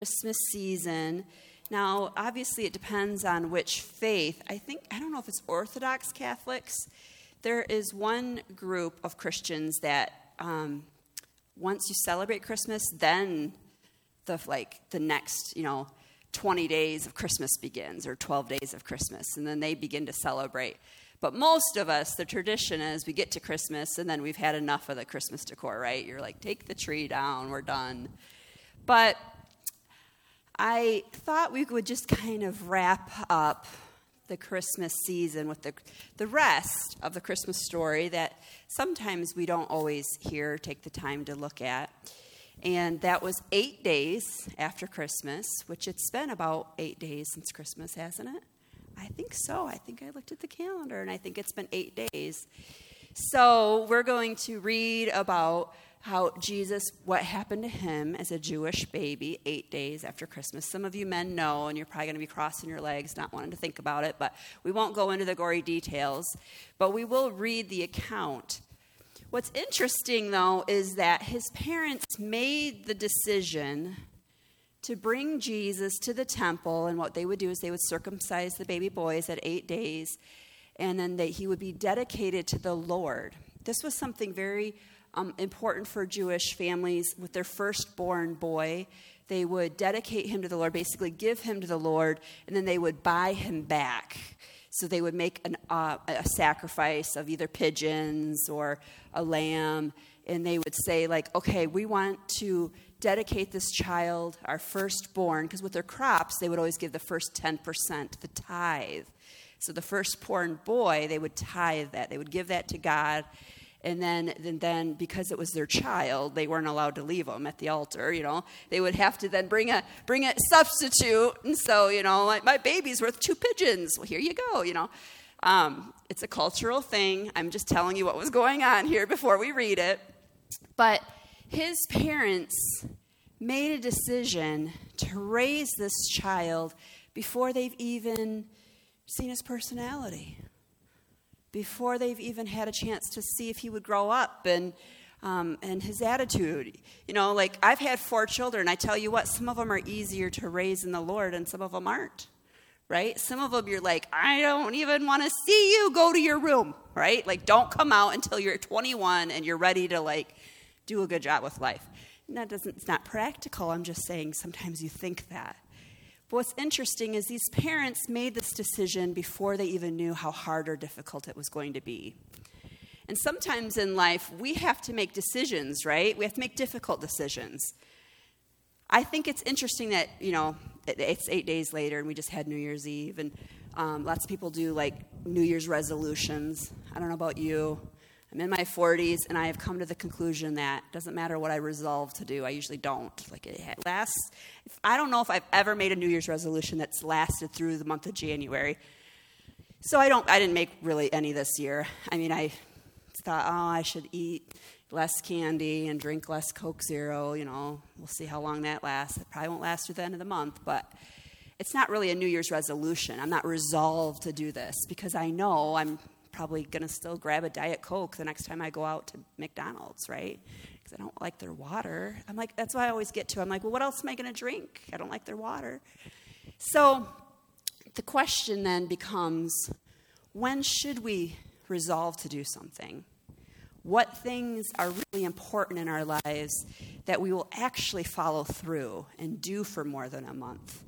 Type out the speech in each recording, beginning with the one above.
Christmas season. Now, obviously, it depends on which faith. I think, I don't know if it's Orthodox Catholics. There is one group of Christians that um, once you celebrate Christmas, then the like the next, you know, 20 days of Christmas begins or 12 days of Christmas, and then they begin to celebrate. But most of us, the tradition is we get to Christmas and then we've had enough of the Christmas decor, right? You're like, take the tree down, we're done. But I thought we would just kind of wrap up the Christmas season with the, the rest of the Christmas story that sometimes we don't always hear, take the time to look at. And that was eight days after Christmas, which it's been about eight days since Christmas, hasn't it? I think so. I think I looked at the calendar and I think it's been eight days. So we're going to read about how Jesus, what happened to him as a Jewish baby eight days after Christmas. Some of you men know, and you're probably going to be crossing your legs, not wanting to think about it, but we won't go into the gory details. But we will read the account. What's interesting, though, is that his parents made the decision to bring Jesus to the temple, and what they would do is they would circumcise the baby boys at eight days, and then that he would be dedicated to the Lord. This was something very um, important for Jewish families with their firstborn boy. They would dedicate him to the Lord, basically give him to the Lord, and then they would buy him back. So they would make an, uh, a sacrifice of either pigeons or a lamb, and they would say, like, okay, we want to dedicate this child, our firstborn, because with their crops, they would always give the first 10%, the tithe. So the firstborn boy, they would tithe that. They would give that to God and then, and then because it was their child they weren't allowed to leave them at the altar you know? They would have to then bring a bring a substitute. And so you know like my baby's worth two pigeons. Well here you go you know? Um, it's a cultural thing. I'm just telling you what was going on here before we read it. But his parents made a decision to raise this child before they've even seen his personality before they've even had a chance to see if he would grow up and um, and his attitude. You know, like I've had four children. I tell you what, some of them are easier to raise in the Lord, and some of them aren't. Right? Some of them you're like, I don't even want to see you. Go to your room. Right? Like, don't come out until you're 21 and you're ready to like do a good job with life. And that doesn't. It's not practical. I'm just saying sometimes you think that. But what's interesting is these parents made this decision before they even knew how hard or difficult it was going to be. And sometimes in life, we have to make decisions, right? We have to make difficult decisions. I think it's interesting that, you know, it's eight days later and we just had New Year's Eve, and um, lots of people do like New Year's resolutions. I don't know about you. I'm in my 40s, and I have come to the conclusion that doesn't matter what I resolve to do, I usually don't. Like it lasts. I don't know if I've ever made a New Year's resolution that's lasted through the month of January. So I don't. I didn't make really any this year. I mean, I thought, oh, I should eat less candy and drink less Coke Zero. You know, we'll see how long that lasts. It probably won't last through the end of the month, but it's not really a New Year's resolution. I'm not resolved to do this because I know I'm probably going to still grab a Diet Coke the next time I go out to McDonald's, right? Because I don't like their water. I'm like, that's why I always get to. I'm like, well, what else am I going to drink? I don't like their water. So the question then becomes when should we resolve to do something? What things are really important in our lives that we will actually follow through and do for more than a month?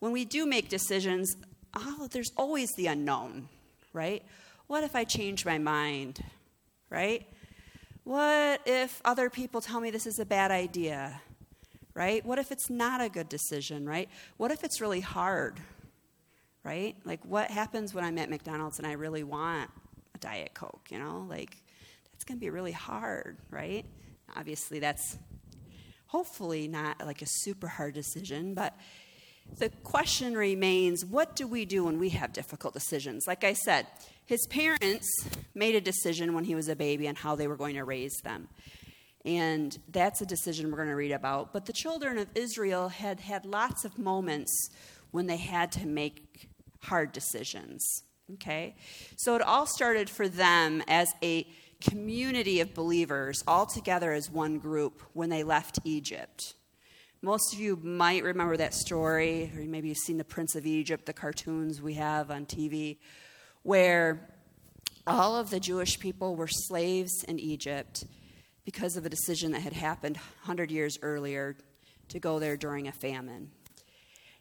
When we do make decisions, oh, there's always the unknown, right? What if I change my mind? Right? What if other people tell me this is a bad idea? Right? What if it's not a good decision? Right? What if it's really hard? Right? Like, what happens when I'm at McDonald's and I really want a Diet Coke? You know, like, that's going to be really hard, right? Obviously, that's hopefully not like a super hard decision, but the question remains what do we do when we have difficult decisions? Like I said, his parents made a decision when he was a baby on how they were going to raise them. And that's a decision we're going to read about. But the children of Israel had had lots of moments when they had to make hard decisions. Okay? So it all started for them as a community of believers, all together as one group, when they left Egypt. Most of you might remember that story, or maybe you've seen The Prince of Egypt, the cartoons we have on TV, where all of the Jewish people were slaves in Egypt because of a decision that had happened 100 years earlier to go there during a famine.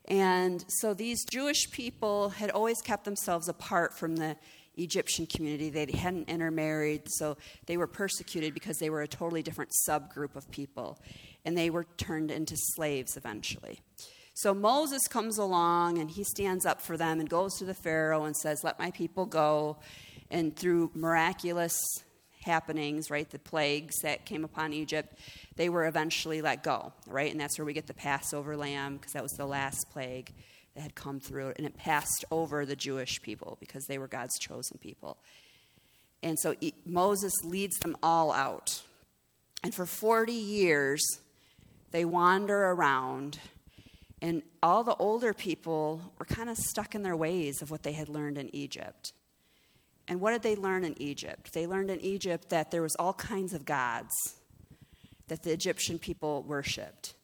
And so these Jewish people had always kept themselves apart from the Egyptian community. They hadn't intermarried, so they were persecuted because they were a totally different subgroup of people. And they were turned into slaves eventually. So Moses comes along and he stands up for them and goes to the Pharaoh and says, Let my people go. And through miraculous happenings, right, the plagues that came upon Egypt, they were eventually let go, right? And that's where we get the Passover lamb, because that was the last plague that had come through, and it passed over the Jewish people because they were God's chosen people. And so Moses leads them all out. And for 40 years, they wander around, and all the older people were kind of stuck in their ways of what they had learned in Egypt. And what did they learn in Egypt? They learned in Egypt that there was all kinds of gods that the Egyptian people worshiped.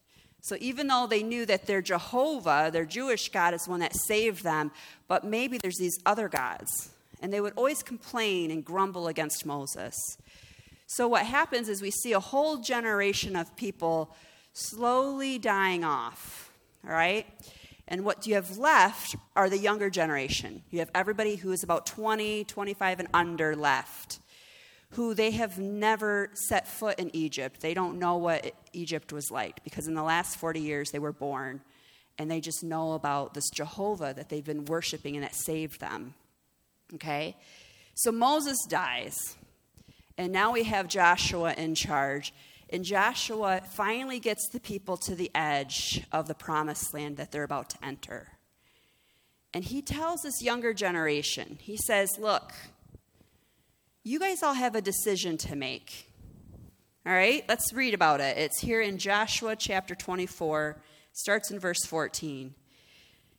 So even though they knew that their Jehovah, their Jewish God, is one that saved them, but maybe there's these other gods. And they would always complain and grumble against Moses. So what happens is we see a whole generation of people slowly dying off, all right? And what you have left are the younger generation. You have everybody who is about 20, 25, and under left who they have never set foot in Egypt. They don't know what Egypt was like because in the last 40 years they were born and they just know about this Jehovah that they've been worshiping and that saved them. Okay? So Moses dies, and now we have Joshua in charge. And Joshua finally gets the people to the edge of the promised land that they're about to enter. And he tells this younger generation, he says, Look, you guys all have a decision to make. All right, let's read about it. It's here in Joshua chapter 24, starts in verse 14.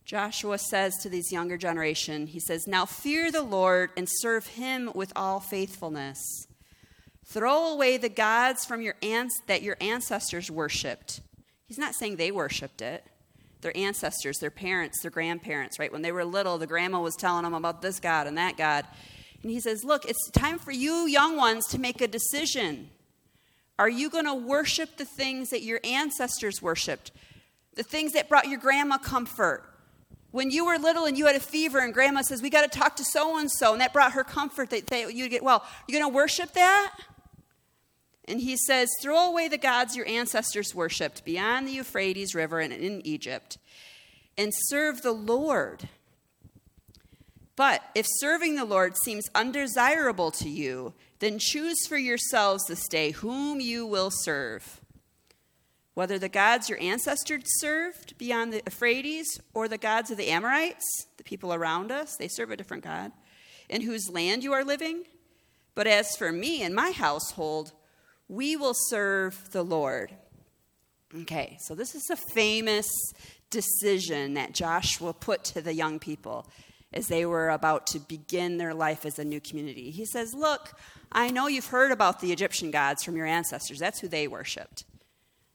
Joshua says to this younger generation, he says, Now fear the Lord and serve him with all faithfulness. Throw away the gods from your that your ancestors worshipped. He's not saying they worshipped it. Their ancestors, their parents, their grandparents, right? When they were little, the grandma was telling them about this God and that God. And he says, Look, it's time for you young ones to make a decision. Are you going to worship the things that your ancestors worshiped? The things that brought your grandma comfort? When you were little and you had a fever, and grandma says, We got to talk to so and so, and that brought her comfort that they, you get well. You're going to worship that? And he says, Throw away the gods your ancestors worshiped beyond the Euphrates River and in Egypt, and serve the Lord. But if serving the Lord seems undesirable to you, then choose for yourselves this day whom you will serve. Whether the gods your ancestors served beyond the Euphrates or the gods of the Amorites, the people around us, they serve a different God, in whose land you are living. But as for me and my household, we will serve the Lord. Okay, so this is a famous decision that Joshua put to the young people as they were about to begin their life as a new community. He says, Look, I know you've heard about the Egyptian gods from your ancestors. That's who they worshiped.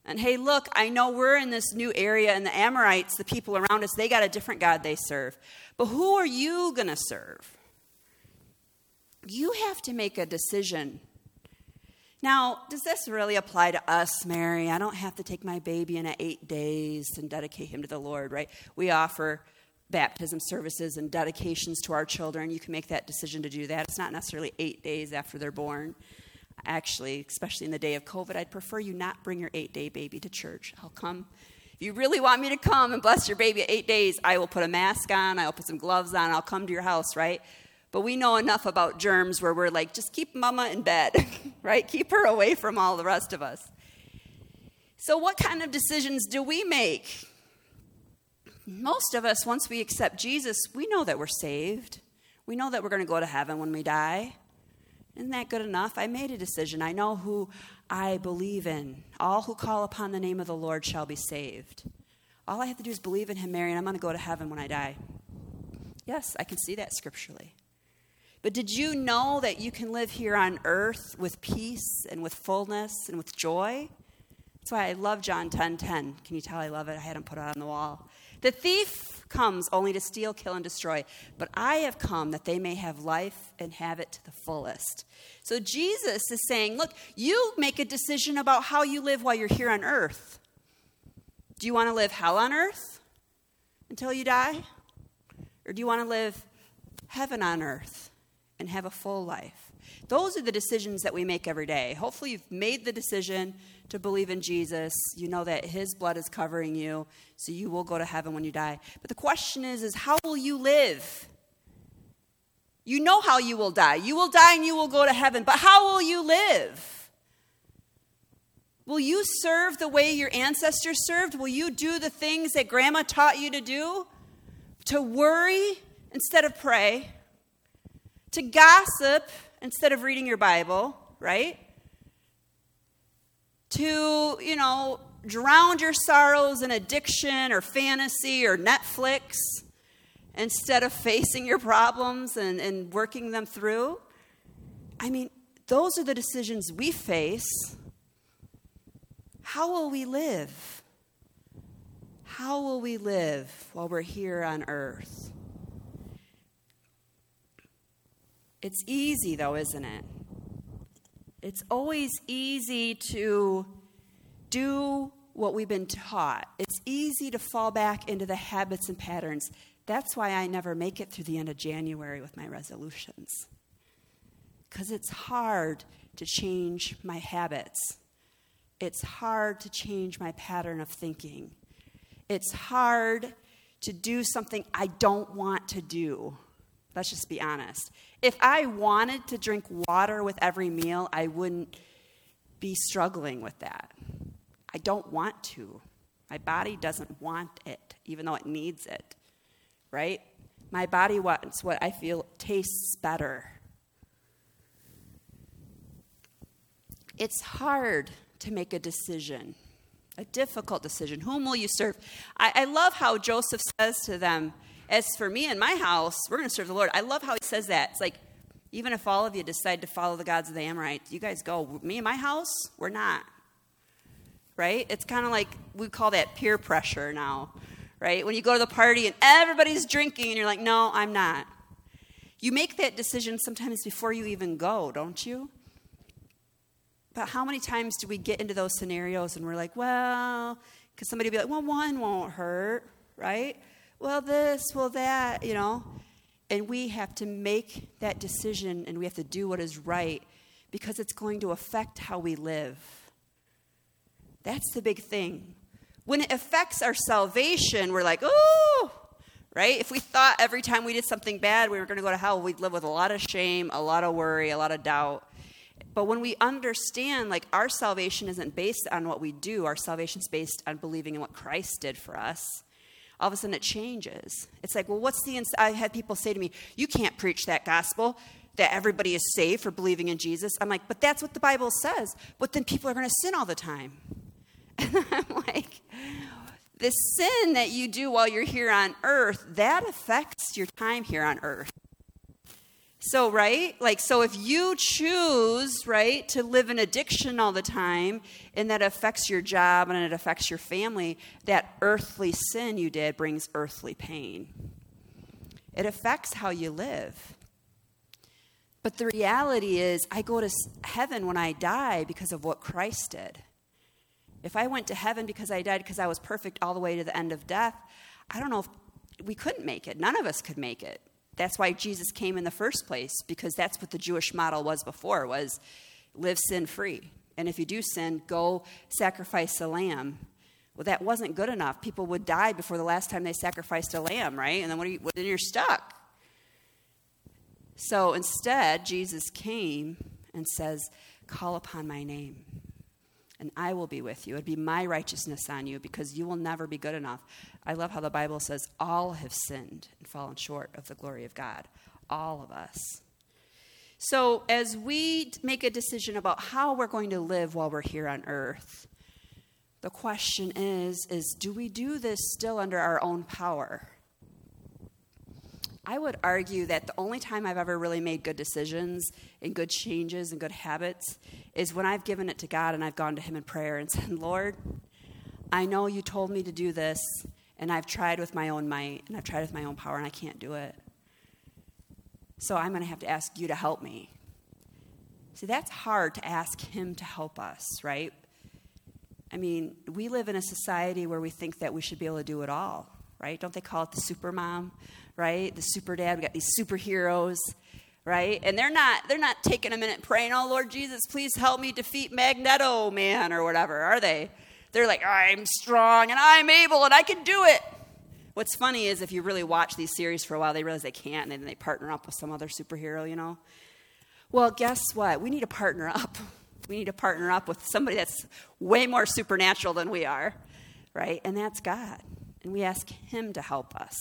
And hey, look, I know we're in this new area, and the Amorites, the people around us, they got a different God they serve. But who are you going to serve? You have to make a decision. Now, does this really apply to us, Mary? I don't have to take my baby in at eight days and dedicate him to the Lord, right? We offer baptism services and dedications to our children. You can make that decision to do that. It's not necessarily eight days after they're born. Actually, especially in the day of COVID, I'd prefer you not bring your eight day baby to church. I'll come. If you really want me to come and bless your baby at eight days, I will put a mask on, I'll put some gloves on, I'll come to your house, right? But we know enough about germs where we're like, just keep mama in bed, right? Keep her away from all the rest of us. So, what kind of decisions do we make? Most of us, once we accept Jesus, we know that we're saved. We know that we're going to go to heaven when we die. Isn't that good enough? I made a decision. I know who I believe in. All who call upon the name of the Lord shall be saved. All I have to do is believe in Him, Mary, and I'm going to go to heaven when I die. Yes, I can see that scripturally. But did you know that you can live here on earth with peace and with fullness and with joy? That's why I love John 10 10. Can you tell I love it? I had him put it on the wall. The thief comes only to steal, kill, and destroy, but I have come that they may have life and have it to the fullest. So Jesus is saying, Look, you make a decision about how you live while you're here on earth. Do you want to live hell on earth until you die? Or do you want to live heaven on earth and have a full life? Those are the decisions that we make every day. Hopefully, you've made the decision to believe in Jesus. You know that his blood is covering you, so you will go to heaven when you die. But the question is is how will you live? You know how you will die. You will die and you will go to heaven, but how will you live? Will you serve the way your ancestors served? Will you do the things that grandma taught you to do? To worry instead of pray? To gossip instead of reading your Bible, right? To, you know, drown your sorrows in addiction or fantasy or Netflix instead of facing your problems and, and working them through. I mean, those are the decisions we face. How will we live? How will we live while we're here on earth? It's easy, though, isn't it? It's always easy to do what we've been taught. It's easy to fall back into the habits and patterns. That's why I never make it through the end of January with my resolutions. Because it's hard to change my habits. It's hard to change my pattern of thinking. It's hard to do something I don't want to do. Let's just be honest. If I wanted to drink water with every meal, I wouldn't be struggling with that. I don't want to. My body doesn't want it, even though it needs it, right? My body wants what I feel tastes better. It's hard to make a decision, a difficult decision. Whom will you serve? I, I love how Joseph says to them, as for me and my house, we're going to serve the Lord. I love how he says that. It's like, even if all of you decide to follow the gods of the Amorites, you guys go. Me and my house, we're not. Right? It's kind of like we call that peer pressure now. Right? When you go to the party and everybody's drinking and you're like, no, I'm not. You make that decision sometimes before you even go, don't you? But how many times do we get into those scenarios and we're like, well, because somebody will be like, well, one won't hurt, right? Well, this, well, that, you know. And we have to make that decision and we have to do what is right because it's going to affect how we live. That's the big thing. When it affects our salvation, we're like, oh, right? If we thought every time we did something bad we were going to go to hell, we'd live with a lot of shame, a lot of worry, a lot of doubt. But when we understand, like, our salvation isn't based on what we do, our salvation is based on believing in what Christ did for us all of a sudden it changes. It's like, well, what's the. Ins-? I had people say to me, you can't preach that gospel that everybody is saved for believing in Jesus. I'm like, but that's what the Bible says. But then people are going to sin all the time. And I'm like, the sin that you do while you're here on earth, that affects your time here on earth. So, right? Like, so if you choose, right, to live in addiction all the time and that affects your job and it affects your family, that earthly sin you did brings earthly pain. It affects how you live. But the reality is, I go to heaven when I die because of what Christ did. If I went to heaven because I died because I was perfect all the way to the end of death, I don't know if we couldn't make it. None of us could make it. That's why Jesus came in the first place, because that's what the Jewish model was before, was live sin free. And if you do sin, go sacrifice a lamb. Well, that wasn't good enough. People would die before the last time they sacrificed a lamb, right? And then what are you, then you're stuck. So instead, Jesus came and says, Call upon my name and I will be with you. It'd be my righteousness on you because you will never be good enough. I love how the Bible says all have sinned and fallen short of the glory of God. All of us. So, as we make a decision about how we're going to live while we're here on earth, the question is is do we do this still under our own power? I would argue that the only time I've ever really made good decisions and good changes and good habits is when I've given it to God and I've gone to Him in prayer and said, Lord, I know you told me to do this, and I've tried with my own might and I've tried with my own power and I can't do it. So I'm going to have to ask you to help me. See, that's hard to ask Him to help us, right? I mean, we live in a society where we think that we should be able to do it all, right? Don't they call it the super mom, right? The super dad. We got these superheroes, right? And they're not they're not taking a minute praying, "Oh Lord Jesus, please help me defeat Magneto Man or whatever," are they? They're like, "I'm strong and I'm able and I can do it." What's funny is if you really watch these series for a while, they realize they can't, and then they partner up with some other superhero, you know. Well, guess what? We need to partner up. We need to partner up with somebody that's way more supernatural than we are, right? And that's God. And we ask Him to help us.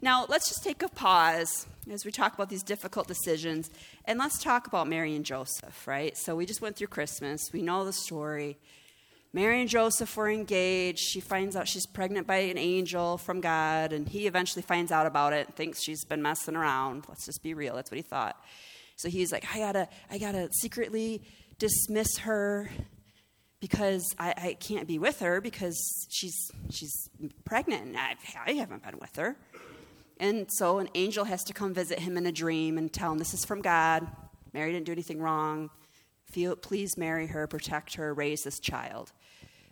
Now, let's just take a pause as we talk about these difficult decisions, and let's talk about Mary and Joseph, right? So, we just went through Christmas, we know the story. Mary and Joseph were engaged. She finds out she's pregnant by an angel from God, and he eventually finds out about it and thinks she's been messing around. Let's just be real. That's what he thought. So he's like, I gotta, I gotta secretly dismiss her because I, I can't be with her because she's she's pregnant and I, I haven't been with her. And so an angel has to come visit him in a dream and tell him this is from God. Mary didn't do anything wrong. Feel, please marry her, protect her, raise this child.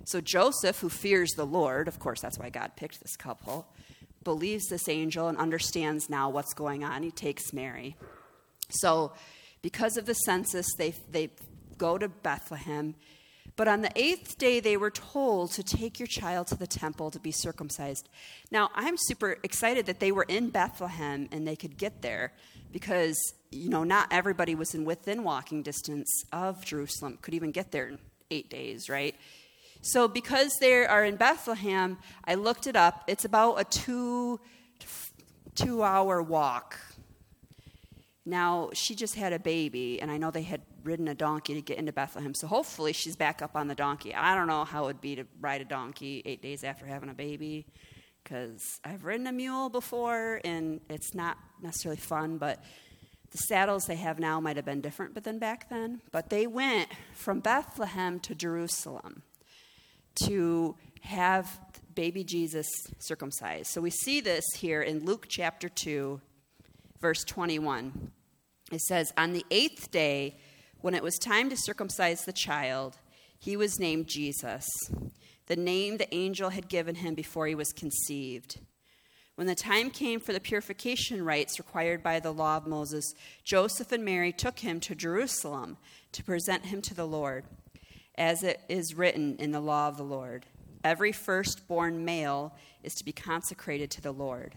So Joseph, who fears the Lord, of course, that's why God picked this couple, believes this angel and understands now what's going on. He takes Mary. So, because of the census, they, they go to Bethlehem. But on the eighth day, they were told to take your child to the temple to be circumcised. Now, I'm super excited that they were in Bethlehem and they could get there because, you know, not everybody was in within walking distance of Jerusalem, could even get there in eight days, right? So, because they are in Bethlehem, I looked it up. It's about a two, two hour walk now, she just had a baby, and I know they had ridden a donkey to get into Bethlehem, so hopefully she's back up on the donkey. I don't know how it would be to ride a donkey eight days after having a baby, because I've ridden a mule before, and it's not necessarily fun, but the saddles they have now might have been different than back then. But they went from Bethlehem to Jerusalem to have baby Jesus circumcised. So we see this here in Luke chapter 2, verse 21 it says, On the eighth day, when it was time to circumcise the child, he was named Jesus, the name the angel had given him before he was conceived. When the time came for the purification rites required by the law of Moses, Joseph and Mary took him to Jerusalem to present him to the Lord, as it is written in the law of the Lord. Every firstborn male is to be consecrated to the Lord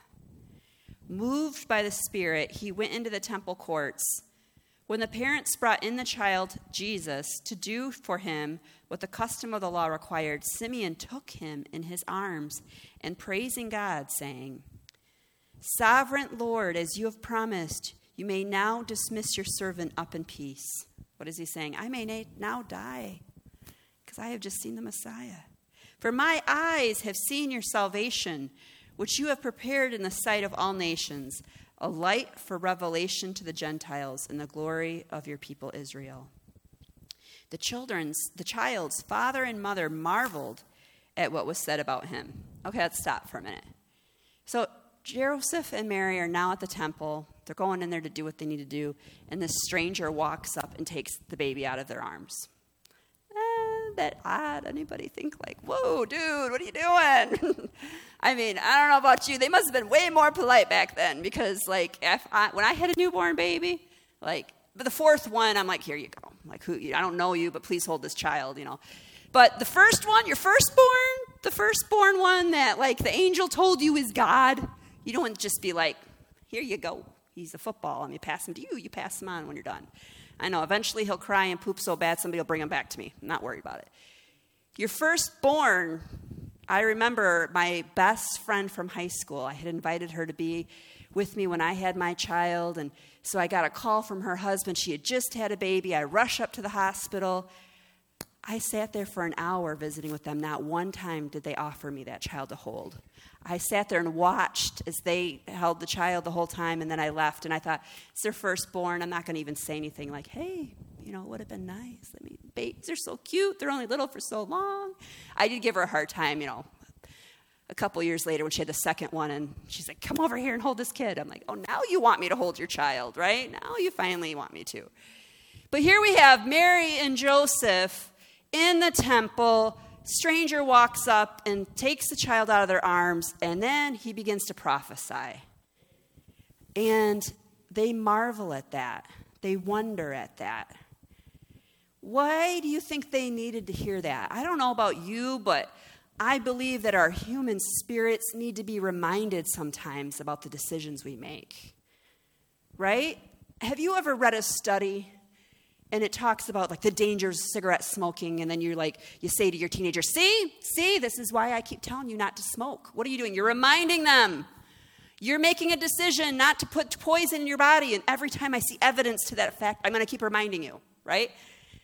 Moved by the Spirit, he went into the temple courts. When the parents brought in the child, Jesus, to do for him what the custom of the law required, Simeon took him in his arms and praising God, saying, Sovereign Lord, as you have promised, you may now dismiss your servant up in peace. What is he saying? I may now die because I have just seen the Messiah. For my eyes have seen your salvation which you have prepared in the sight of all nations, a light for revelation to the Gentiles and the glory of your people Israel. The children's, the child's father and mother marveled at what was said about him. Okay, let's stop for a minute. So Joseph and Mary are now at the temple. They're going in there to do what they need to do, and this stranger walks up and takes the baby out of their arms. That odd. Anybody think like, "Whoa, dude, what are you doing?" I mean, I don't know about you. They must have been way more polite back then because, like, I, when I had a newborn baby, like, but the fourth one, I'm like, here you go. Like, who? I don't know you, but please hold this child, you know. But the first one, your firstborn, the firstborn one that, like, the angel told you is God, you don't want to just be like, here you go. He's a football. I mean, pass him to you, you pass him on when you're done. I know, eventually he'll cry and poop so bad somebody will bring him back to me. I'm not worried about it. Your firstborn, I remember my best friend from high school. I had invited her to be with me when I had my child, and so I got a call from her husband. She had just had a baby. I rush up to the hospital. I sat there for an hour visiting with them. Not one time did they offer me that child to hold. I sat there and watched as they held the child the whole time, and then I left. And I thought, it's their firstborn. I'm not going to even say anything like, hey, you know, it would have been nice. I mean, babies are so cute. They're only little for so long. I did give her a hard time, you know, a couple years later when she had the second one, and she's like, come over here and hold this kid. I'm like, oh, now you want me to hold your child, right? Now you finally want me to. But here we have Mary and Joseph in the temple stranger walks up and takes the child out of their arms, and then he begins to prophesy. And they marvel at that, they wonder at that. Why do you think they needed to hear that? I don't know about you, but I believe that our human spirits need to be reminded sometimes about the decisions we make. Right? Have you ever read a study and it talks about like the dangers of cigarette smoking and then you're like you say to your teenager see see this is why i keep telling you not to smoke. What are you doing? You're reminding them. You're making a decision not to put poison in your body and every time i see evidence to that effect i'm going to keep reminding you right?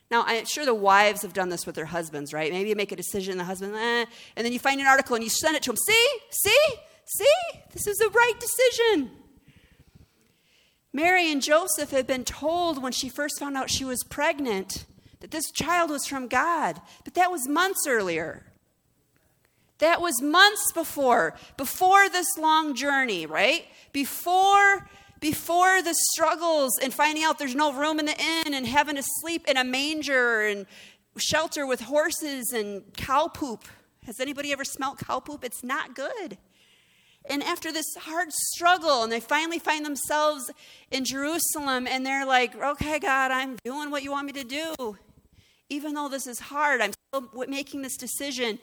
Now i'm sure the wives have done this with their husbands right? Maybe you make a decision and the husband eh, and then you find an article and you send it to him see see see this is the right decision Mary and Joseph had been told when she first found out she was pregnant that this child was from God, but that was months earlier. That was months before, before this long journey, right? Before before the struggles and finding out there's no room in the inn and having to sleep in a manger and shelter with horses and cow poop. Has anybody ever smelt cow poop? It's not good. And after this hard struggle, and they finally find themselves in Jerusalem, and they're like, okay, God, I'm doing what you want me to do. Even though this is hard, I'm still making this decision.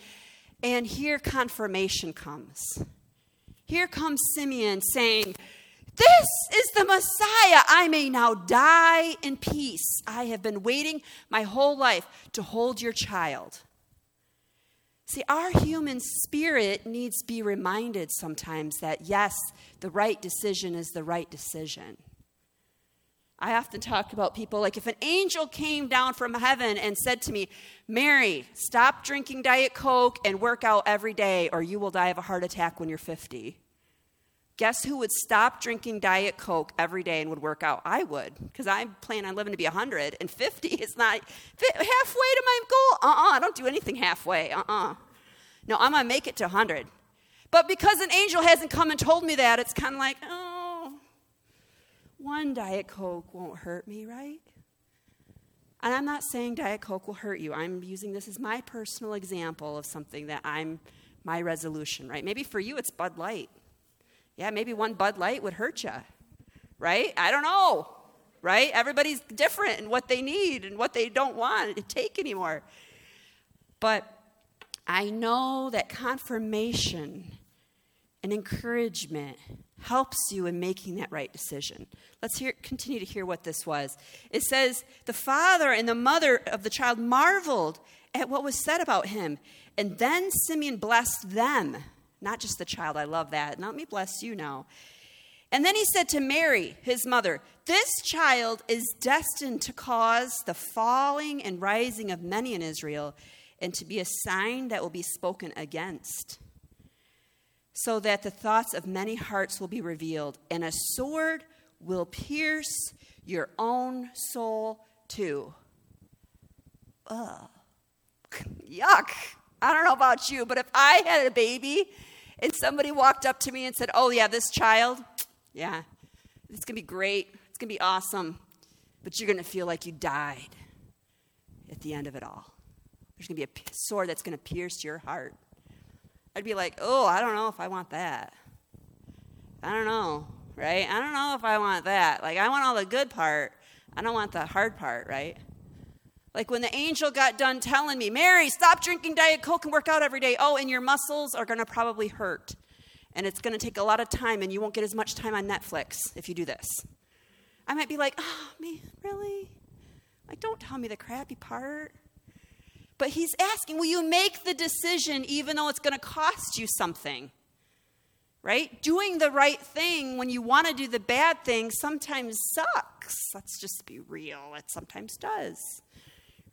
And here confirmation comes. Here comes Simeon saying, This is the Messiah. I may now die in peace. I have been waiting my whole life to hold your child. See, our human spirit needs to be reminded sometimes that yes, the right decision is the right decision. I often talk about people like if an angel came down from heaven and said to me, Mary, stop drinking Diet Coke and work out every day, or you will die of a heart attack when you're 50. Guess who would stop drinking Diet Coke every day and would work out? I would, because I plan on living to be 100, and 50 is not halfway to my goal. Uh uh-uh, uh, I don't do anything halfway. Uh uh-uh. uh No, I'm going to make it to 100. But because an angel hasn't come and told me that, it's kind of like, oh, one Diet Coke won't hurt me, right? And I'm not saying Diet Coke will hurt you. I'm using this as my personal example of something that I'm, my resolution, right? Maybe for you it's Bud Light. Yeah, maybe one Bud Light would hurt you, right? I don't know, right? Everybody's different in what they need and what they don't want to take anymore. But I know that confirmation and encouragement helps you in making that right decision. Let's hear, continue to hear what this was. It says, The father and the mother of the child marveled at what was said about him. And then Simeon blessed them not just the child. I love that. Let me bless you now. And then he said to Mary, his mother, This child is destined to cause the falling and rising of many in Israel, and to be a sign that will be spoken against, so that the thoughts of many hearts will be revealed, and a sword will pierce your own soul too. Ugh. Yuck. I don't know about you, but if I had a baby and somebody walked up to me and said, Oh, yeah, this child, yeah, it's going to be great. It's going to be awesome. But you're going to feel like you died at the end of it all. There's going to be a sword that's going to pierce your heart. I'd be like, Oh, I don't know if I want that. I don't know, right? I don't know if I want that. Like, I want all the good part. I don't want the hard part, right? Like when the angel got done telling me, Mary, stop drinking Diet Coke and work out every day. Oh, and your muscles are going to probably hurt. and it's going to take a lot of time, and you won't get as much time on Netflix if you do this. I might be like, oh, man, really? Like, don't tell me the crappy part. But he's asking, will you make the decision even though it's going to cost you something? Right? Doing the right thing when you want to do the bad thing sometimes sucks. Let's just be real. It sometimes does.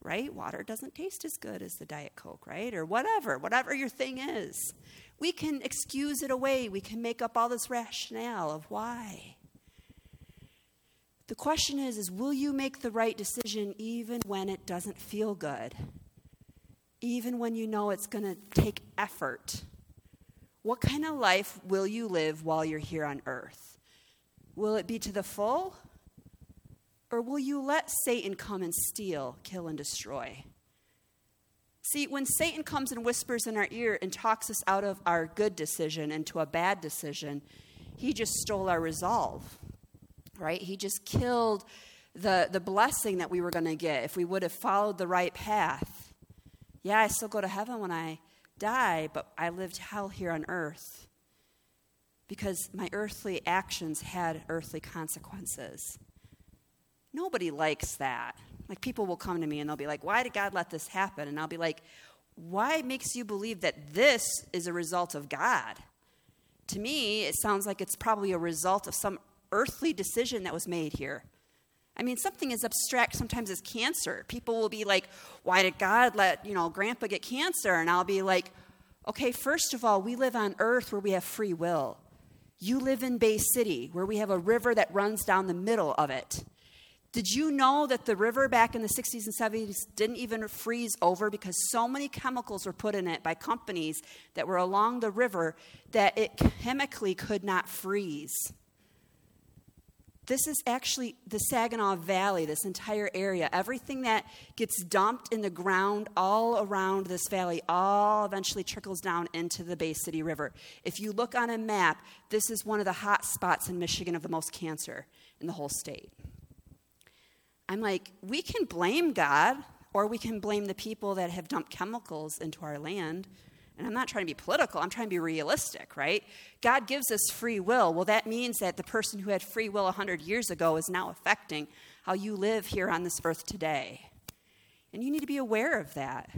Right? Water doesn't taste as good as the Diet Coke, right? Or whatever, whatever your thing is. We can excuse it away. We can make up all this rationale of why. The question is is will you make the right decision even when it doesn't feel good? Even when you know it's going to take effort? What kind of life will you live while you're here on earth? Will it be to the full? Or will you let Satan come and steal, kill, and destroy? See, when Satan comes and whispers in our ear and talks us out of our good decision into a bad decision, he just stole our resolve right? He just killed the, the blessing that we were going to get if we would have followed the right path. Yeah, I still go to heaven when I die, but I lived hell here on earth because my earthly actions had earthly consequences. Nobody likes that. Like, people will come to me and they'll be like, Why did God let this happen? And I'll be like, Why makes you believe that this is a result of God? To me, it sounds like it's probably a result of some earthly decision that was made here. I mean, something as abstract sometimes as cancer. People will be like, why did God let, you know, grandpa get cancer? And I'll be like, okay, first of all, we live on earth where we have free will. You live in Bay City where we have a river that runs down the middle of it. Did you know that the river back in the 60s and 70s didn't even freeze over because so many chemicals were put in it by companies that were along the river that it chemically could not freeze? This is actually the Saginaw Valley, this entire area. Everything that gets dumped in the ground all around this valley all eventually trickles down into the Bay City River. If you look on a map, this is one of the hot spots in Michigan of the most cancer in the whole state. I'm like, we can blame God, or we can blame the people that have dumped chemicals into our land and I'm not trying to be political, I'm trying to be realistic, right? God gives us free will. Well, that means that the person who had free will 100 years ago is now affecting how you live here on this earth today. And you need to be aware of that.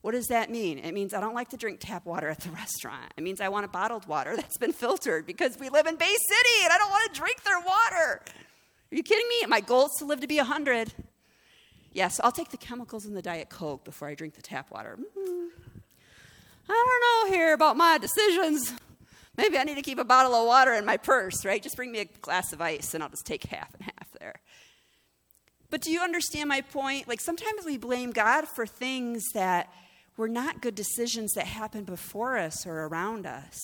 What does that mean? It means I don't like to drink tap water at the restaurant. It means I want a bottled water that's been filtered because we live in Bay City and I don't want to drink their water. Are you kidding me? My goal is to live to be 100. Yes, I'll take the chemicals in the Diet Coke before I drink the tap water. Mm-hmm. I don't know here about my decisions. Maybe I need to keep a bottle of water in my purse, right? Just bring me a glass of ice and I'll just take half and half there. But do you understand my point? Like sometimes we blame God for things that were not good decisions that happened before us or around us.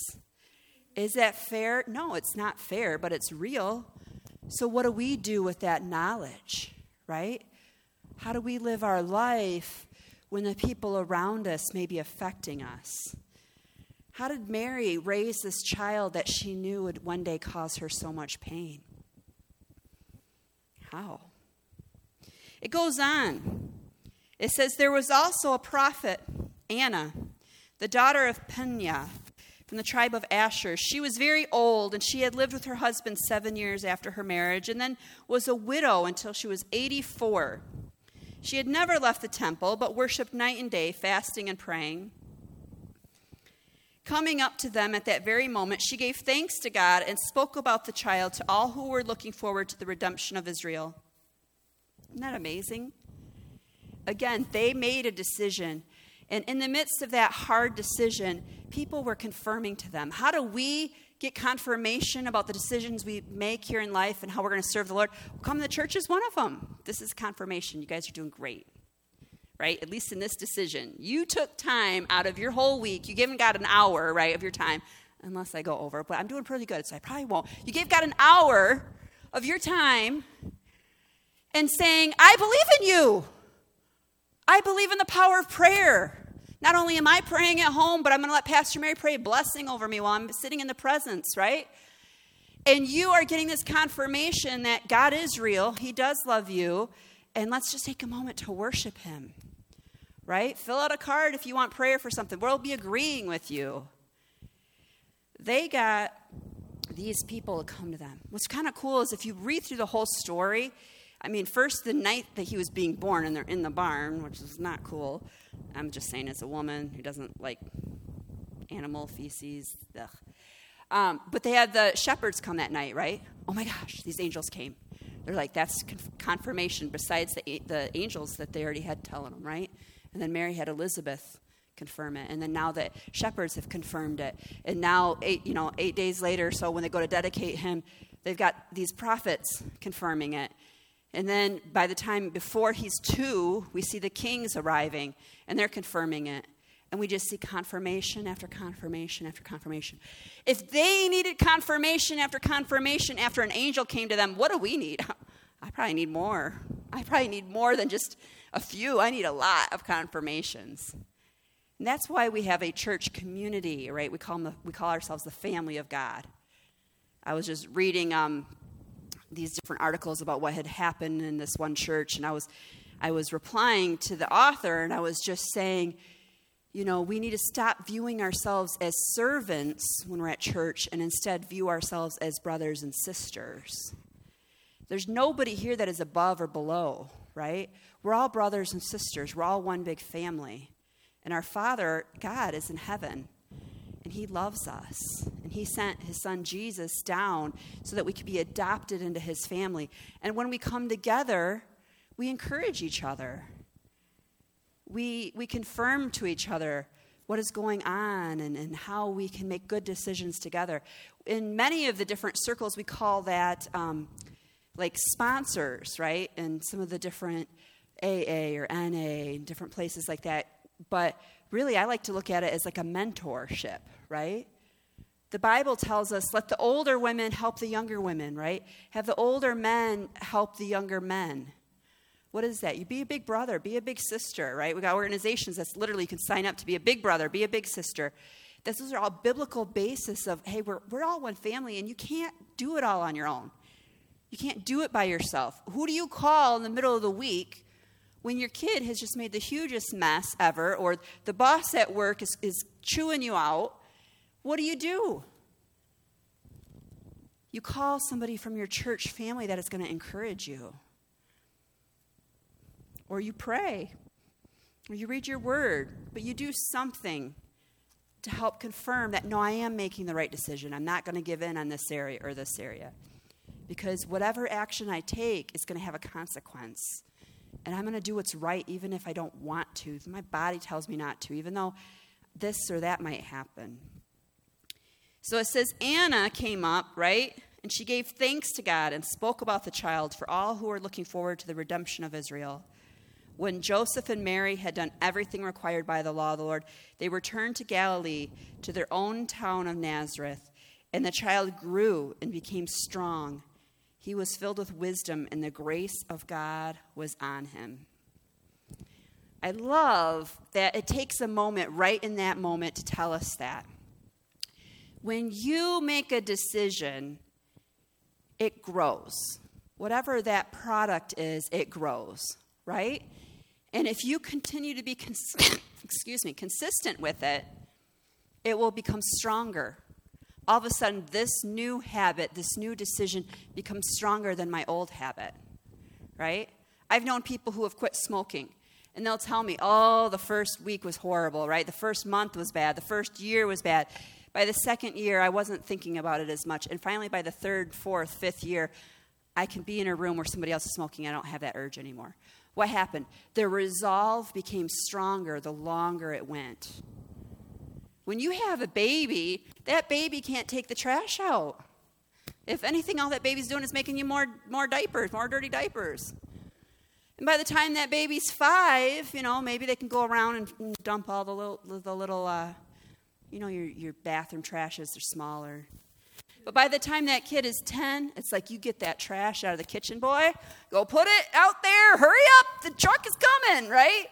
Is that fair? No, it's not fair, but it's real. So, what do we do with that knowledge, right? How do we live our life when the people around us may be affecting us? How did Mary raise this child that she knew would one day cause her so much pain? How? It goes on. It says, There was also a prophet, Anna, the daughter of Peninnah, from the tribe of Asher. She was very old, and she had lived with her husband seven years after her marriage, and then was a widow until she was 84. She had never left the temple, but worshiped night and day, fasting and praying. Coming up to them at that very moment, she gave thanks to God and spoke about the child to all who were looking forward to the redemption of Israel. Isn't that amazing? Again, they made a decision. And in the midst of that hard decision, people were confirming to them. How do we get confirmation about the decisions we make here in life and how we're going to serve the Lord, well, come to the church is one of them. This is confirmation. You guys are doing great. Right? At least in this decision. You took time out of your whole week. You given God an hour, right, of your time. Unless I go over, but I'm doing pretty good, so I probably won't. You gave God an hour of your time and saying, I believe in you. I believe in the power of prayer. Not only am I praying at home, but I'm going to let Pastor Mary pray a blessing over me while I'm sitting in the presence, right? And you are getting this confirmation that God is real, He does love you, and let's just take a moment to worship Him, right? Fill out a card if you want prayer for something. We'll be agreeing with you. they got these people to come to them. What's kind of cool is if you read through the whole story, I mean, first the night that he was being born, and they're in the barn, which is not cool. I'm just saying, as a woman who doesn't like animal feces, ugh. Um, but they had the shepherds come that night, right? Oh my gosh, these angels came. They're like, that's confirmation besides the, the angels that they already had telling them, right? And then Mary had Elizabeth confirm it. And then now the shepherds have confirmed it. And now, eight, you know, eight days later, so when they go to dedicate him, they've got these prophets confirming it. And then by the time before he's two, we see the kings arriving and they're confirming it. And we just see confirmation after confirmation after confirmation. If they needed confirmation after confirmation after an angel came to them, what do we need? I probably need more. I probably need more than just a few. I need a lot of confirmations. And that's why we have a church community, right? We call, the, we call ourselves the family of God. I was just reading um, these different articles about what had happened in this one church, and I was, I was replying to the author, and I was just saying, you know, we need to stop viewing ourselves as servants when we're at church and instead view ourselves as brothers and sisters. There's nobody here that is above or below, right? We're all brothers and sisters. We're all one big family. And our Father, God, is in heaven. And He loves us. And He sent His Son Jesus down so that we could be adopted into His family. And when we come together, we encourage each other we, we confirm to each other what is going on and, and how we can make good decisions together. In many of the different circles, we call that um, like sponsors, right? And some of the different AA or NA, and different places like that. But really, I like to look at it as like a mentorship, right? The Bible tells us let the older women help the younger women, right? Have the older men help the younger men. What is that? You be a big brother, be a big sister, right? We got organizations that's literally you can sign up to be a big brother, be a big sister. This, those are all biblical basis of, hey, we're, we're all one family and you can't do it all on your own. You can't do it by yourself. Who do you call in the middle of the week when your kid has just made the hugest mess ever or the boss at work is, is chewing you out? What do you do? You call somebody from your church family that is going to encourage you or you pray, or you read your word, but you do something to help confirm that no, I am making the right decision. I'm not going to give in on this area or this area. Because whatever action I take is going to have a consequence. And I'm going to do what's right even if I don't want to. My body tells me not to, even though this or that might happen. So it says Anna came up, right? And she gave thanks to God and spoke about the child for all who are looking forward to the redemption of Israel. When Joseph and Mary had done everything required by the law of the Lord, they returned to Galilee, to their own town of Nazareth. And the child grew and became strong. He was filled with wisdom, and the grace of God was on him. I love that it takes a moment right in that moment to tell us that. When you make a decision, it grows. Whatever that product is, it grows, right? And if you continue to be, cons- excuse me, consistent with it, it will become stronger. All of a sudden, this new habit, this new decision becomes stronger than my old habit, right? I've known people who have quit smoking, and they'll tell me, oh, the first week was horrible, right? The first month was bad, the first year was bad. By the second year, I wasn't thinking about it as much. And finally, by the third, fourth, fifth year, I can be in a room where somebody else is smoking. I don't have that urge anymore. What happened? The resolve became stronger the longer it went. When you have a baby, that baby can't take the trash out. If anything, all that baby's doing is making you more, more diapers, more dirty diapers. And by the time that baby's five, you know, maybe they can go around and dump all the little, the little uh, you know, your, your bathroom trashes are smaller. But by the time that kid is 10, it's like you get that trash out of the kitchen, boy. Go put it out there. Hurry up. The truck is coming, right?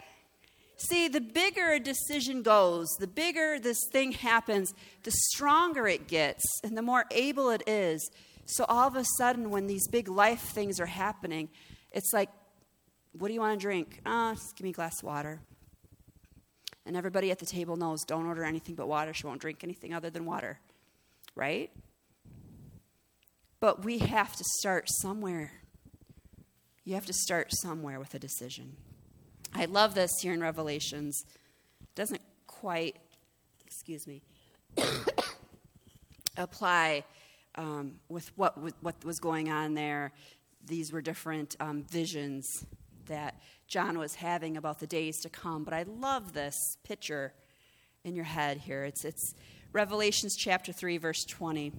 See, the bigger a decision goes, the bigger this thing happens, the stronger it gets and the more able it is. So all of a sudden, when these big life things are happening, it's like, what do you want to drink? Oh, just give me a glass of water. And everybody at the table knows don't order anything but water. She won't drink anything other than water. right? But we have to start somewhere. You have to start somewhere with a decision. I love this here in Revelations. It doesn't quite, excuse me, apply um, with what, what was going on there. These were different um, visions that John was having about the days to come. But I love this picture in your head here. It's, it's Revelations chapter 3, verse 20,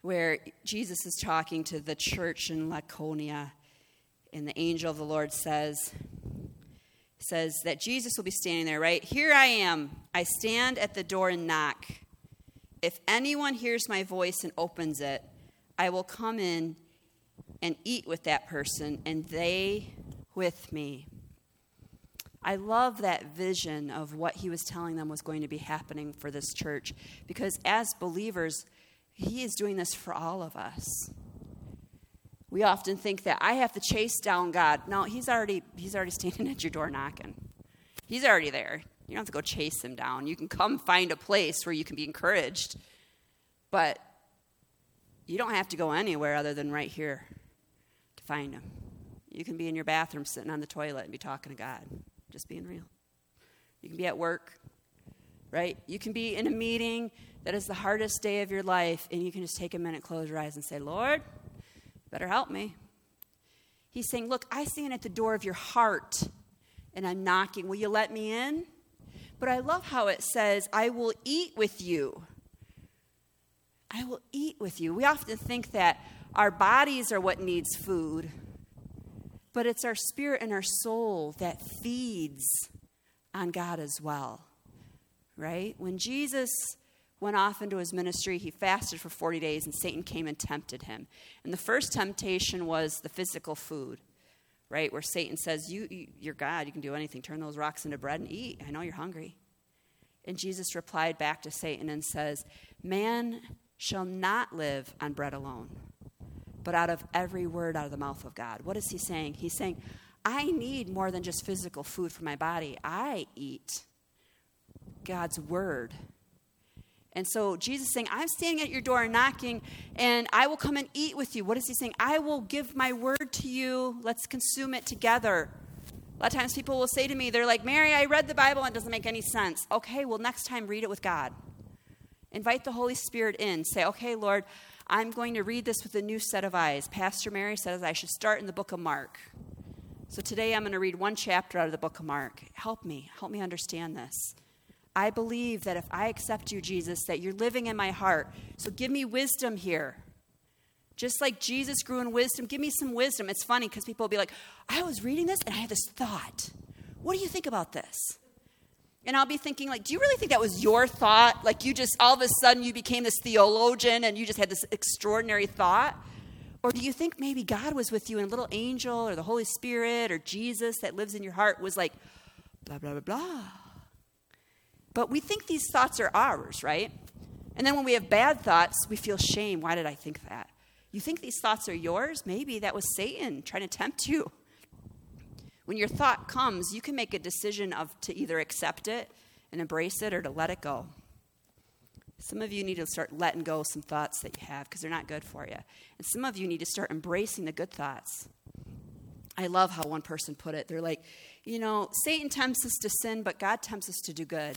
where Jesus is talking to the church in Laconia, and the angel of the Lord says, says that Jesus will be standing there, right? Here I am. I stand at the door and knock. If anyone hears my voice and opens it, I will come in and eat with that person, and they with me. I love that vision of what he was telling them was going to be happening for this church because as believers, he is doing this for all of us. We often think that I have to chase down God. No, he's already he's already standing at your door knocking. He's already there. You don't have to go chase him down. You can come find a place where you can be encouraged. But you don't have to go anywhere other than right here to find him. You can be in your bathroom sitting on the toilet and be talking to God. Just being real. You can be at work, right? You can be in a meeting that is the hardest day of your life, and you can just take a minute, close your eyes, and say, Lord, better help me. He's saying, Look, I stand at the door of your heart, and I'm knocking. Will you let me in? But I love how it says, I will eat with you. I will eat with you. We often think that our bodies are what needs food, but it's our spirit and our soul that feeds on God as well, right? When Jesus went off into his ministry, he fasted for 40 days, and Satan came and tempted him. And the first temptation was the physical food, right? Where Satan says, you, you, You're God, you can do anything. Turn those rocks into bread and eat. I know you're hungry. And Jesus replied back to Satan and says, Man shall not live on bread alone but out of every word out of the mouth of God. What is he saying? He's saying, I need more than just physical food for my body. I eat God's word. And so Jesus saying, I'm standing at your door and knocking, and I will come and eat with you. What is he saying? I will give my word to you. Let's consume it together. A lot of times people will say to me, they're like, Mary, I read the Bible and it doesn't make any sense. Okay, well, next time read it with God. Invite the Holy Spirit in. Say, okay, Lord, I'm going to read this with a new set of eyes. Pastor Mary says I should start in the book of Mark. So today I'm going to read one chapter out of the book of Mark. Help me. Help me understand this. I believe that if I accept you, Jesus, that you're living in my heart. So give me wisdom here. Just like Jesus grew in wisdom, give me some wisdom. It's funny because people will be like, I was reading this and I had this thought. What do you think about this? And I'll be thinking, like, do you really think that was your thought? Like, you just, all of a sudden, you became this theologian and you just had this extraordinary thought? Or do you think maybe God was with you and a little angel or the Holy Spirit or Jesus that lives in your heart was like, blah, blah, blah, blah? But we think these thoughts are ours, right? And then when we have bad thoughts, we feel shame. Why did I think that? You think these thoughts are yours? Maybe that was Satan trying to tempt you. When your thought comes, you can make a decision of to either accept it and embrace it or to let it go. Some of you need to start letting go some thoughts that you have because they're not good for you. And some of you need to start embracing the good thoughts. I love how one person put it. They're like, you know, Satan tempts us to sin, but God tempts us to do good.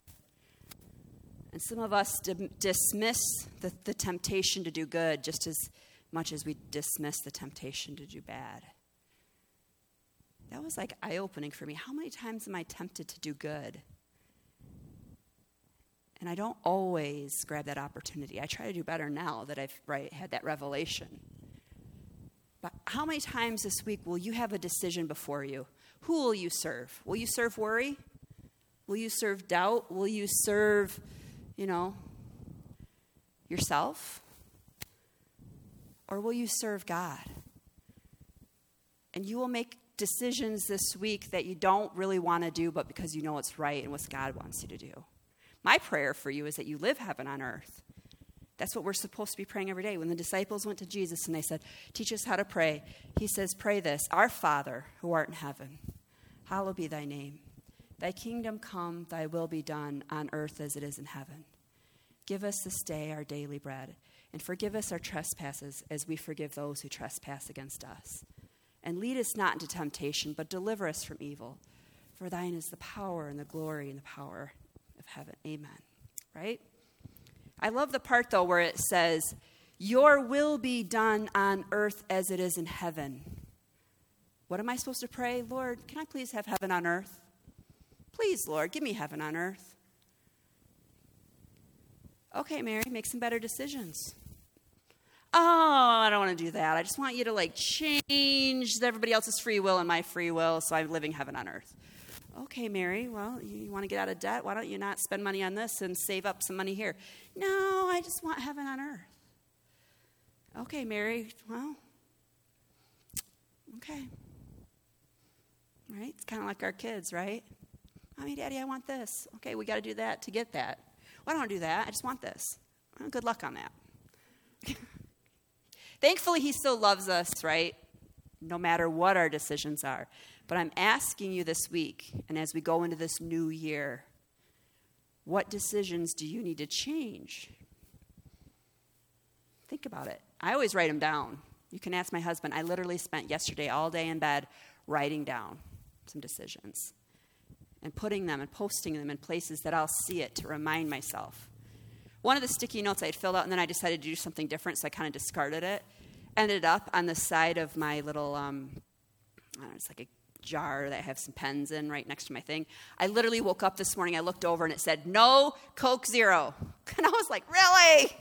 And some of us dismiss the, the temptation to do good just as much as we dismiss the temptation to do bad that was like eye opening for me. How many times am I tempted to do good? And I don't always grab that opportunity. I try to do better now that I've right, had that revelation. But how many times this week will you have a decision before you? Who will you serve? Will you serve worry? Will you serve doubt? Will you serve, you know, yourself? Or will you serve God? And you will make decisions this week that you don't really want to do, but because you know it's right and what God wants you to do. My prayer for you is that you live heaven on earth. That's what we're supposed to be praying every day. When the disciples went to Jesus and they said, Teach us how to pray, he says, Pray this Our Father who art in heaven, hallowed be thy name. Thy kingdom come, thy will be done on earth as it is in heaven. Give us this day our daily bread, and forgive us our trespasses as we forgive those who trespass against us. And lead us not into temptation, but deliver us from evil. For thine is the power and the glory and the power of heaven. Amen. Right? I love the part, though, where it says, Your will be done on earth as it is in heaven. What am I supposed to pray? Lord, can I please have heaven on earth? Please, Lord, give me heaven on earth. Okay, Mary, make some better decisions. Oh, I don't want to do that. I just want you to like change everybody else's free will and my free will so I'm living heaven on earth. Okay, Mary, well, you want to get out of debt? Why don't you not spend money on this and save up some money here? No, I just want heaven on earth. Okay, Mary, well, okay. Right? It's kind of like our kids, right? Mommy, Daddy, I want this. Okay, we got to do that to get that. Well, I don't do that. I just want this. Well, good luck on that. Thankfully, He still loves us, right? No matter what our decisions are. But I'm asking you this week, and as we go into this new year, what decisions do you need to change? Think about it. I always write them down. You can ask my husband. I literally spent yesterday all day in bed writing down some decisions and putting them and posting them in places that I'll see it to remind myself. One of the sticky notes I had filled out, and then I decided to do something different, so I kind of discarded it. Ended up on the side of my little, um, know, it's like a jar that I have some pens in right next to my thing. I literally woke up this morning, I looked over, and it said, No Coke Zero. And I was like, Really?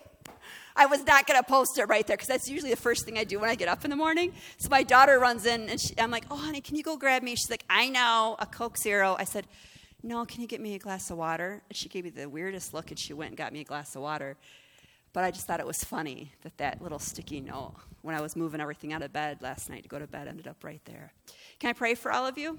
I was not going to post it right there because that's usually the first thing I do when I get up in the morning. So my daughter runs in and she, I'm like, oh, honey, can you go grab me? She's like, I know, a Coke Zero. I said, no, can you get me a glass of water? And she gave me the weirdest look and she went and got me a glass of water. But I just thought it was funny that that little sticky note, when I was moving everything out of bed last night to go to bed, ended up right there. Can I pray for all of you?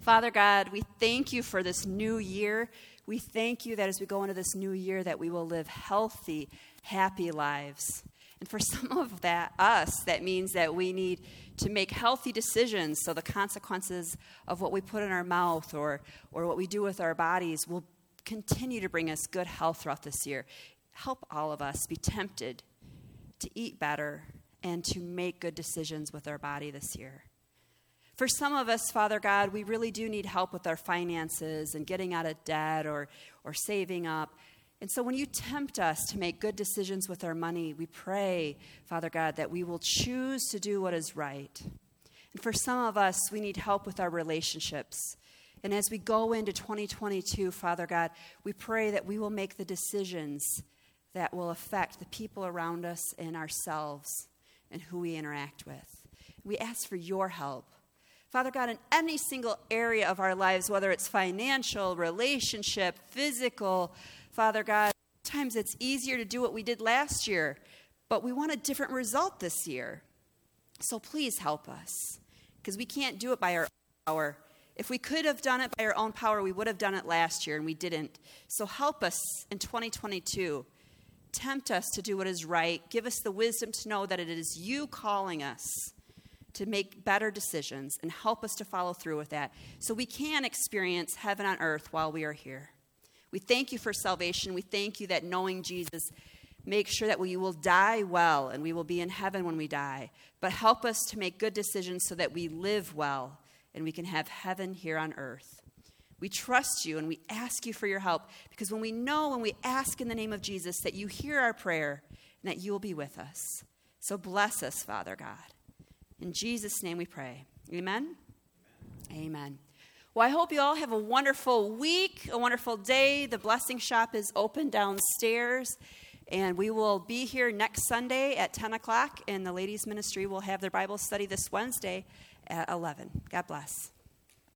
Father God, we thank you for this new year. We thank you that as we go into this new year that we will live healthy, happy lives. And for some of that us, that means that we need to make healthy decisions so the consequences of what we put in our mouth or, or what we do with our bodies will continue to bring us good health throughout this year. Help all of us be tempted to eat better and to make good decisions with our body this year. For some of us, Father God, we really do need help with our finances and getting out of debt or, or saving up. And so when you tempt us to make good decisions with our money, we pray, Father God, that we will choose to do what is right. And for some of us, we need help with our relationships. And as we go into 2022, Father God, we pray that we will make the decisions that will affect the people around us and ourselves and who we interact with. We ask for your help. Father God, in any single area of our lives, whether it's financial, relationship, physical, Father God, sometimes it's easier to do what we did last year, but we want a different result this year. So please help us, because we can't do it by our power. If we could have done it by our own power, we would have done it last year, and we didn't. So help us in 2022. Tempt us to do what is right. Give us the wisdom to know that it is you calling us to make better decisions and help us to follow through with that so we can experience heaven on earth while we are here. We thank you for salvation. We thank you that knowing Jesus makes sure that we will die well and we will be in heaven when we die. But help us to make good decisions so that we live well and we can have heaven here on earth. We trust you and we ask you for your help because when we know, when we ask in the name of Jesus, that you hear our prayer and that you will be with us. So bless us, Father God. In Jesus' name we pray. Amen. Amen. Amen. Well, I hope you all have a wonderful week, a wonderful day. The Blessing Shop is open downstairs, and we will be here next Sunday at 10 o'clock, and the ladies' ministry will have their Bible study this Wednesday at 11. God bless.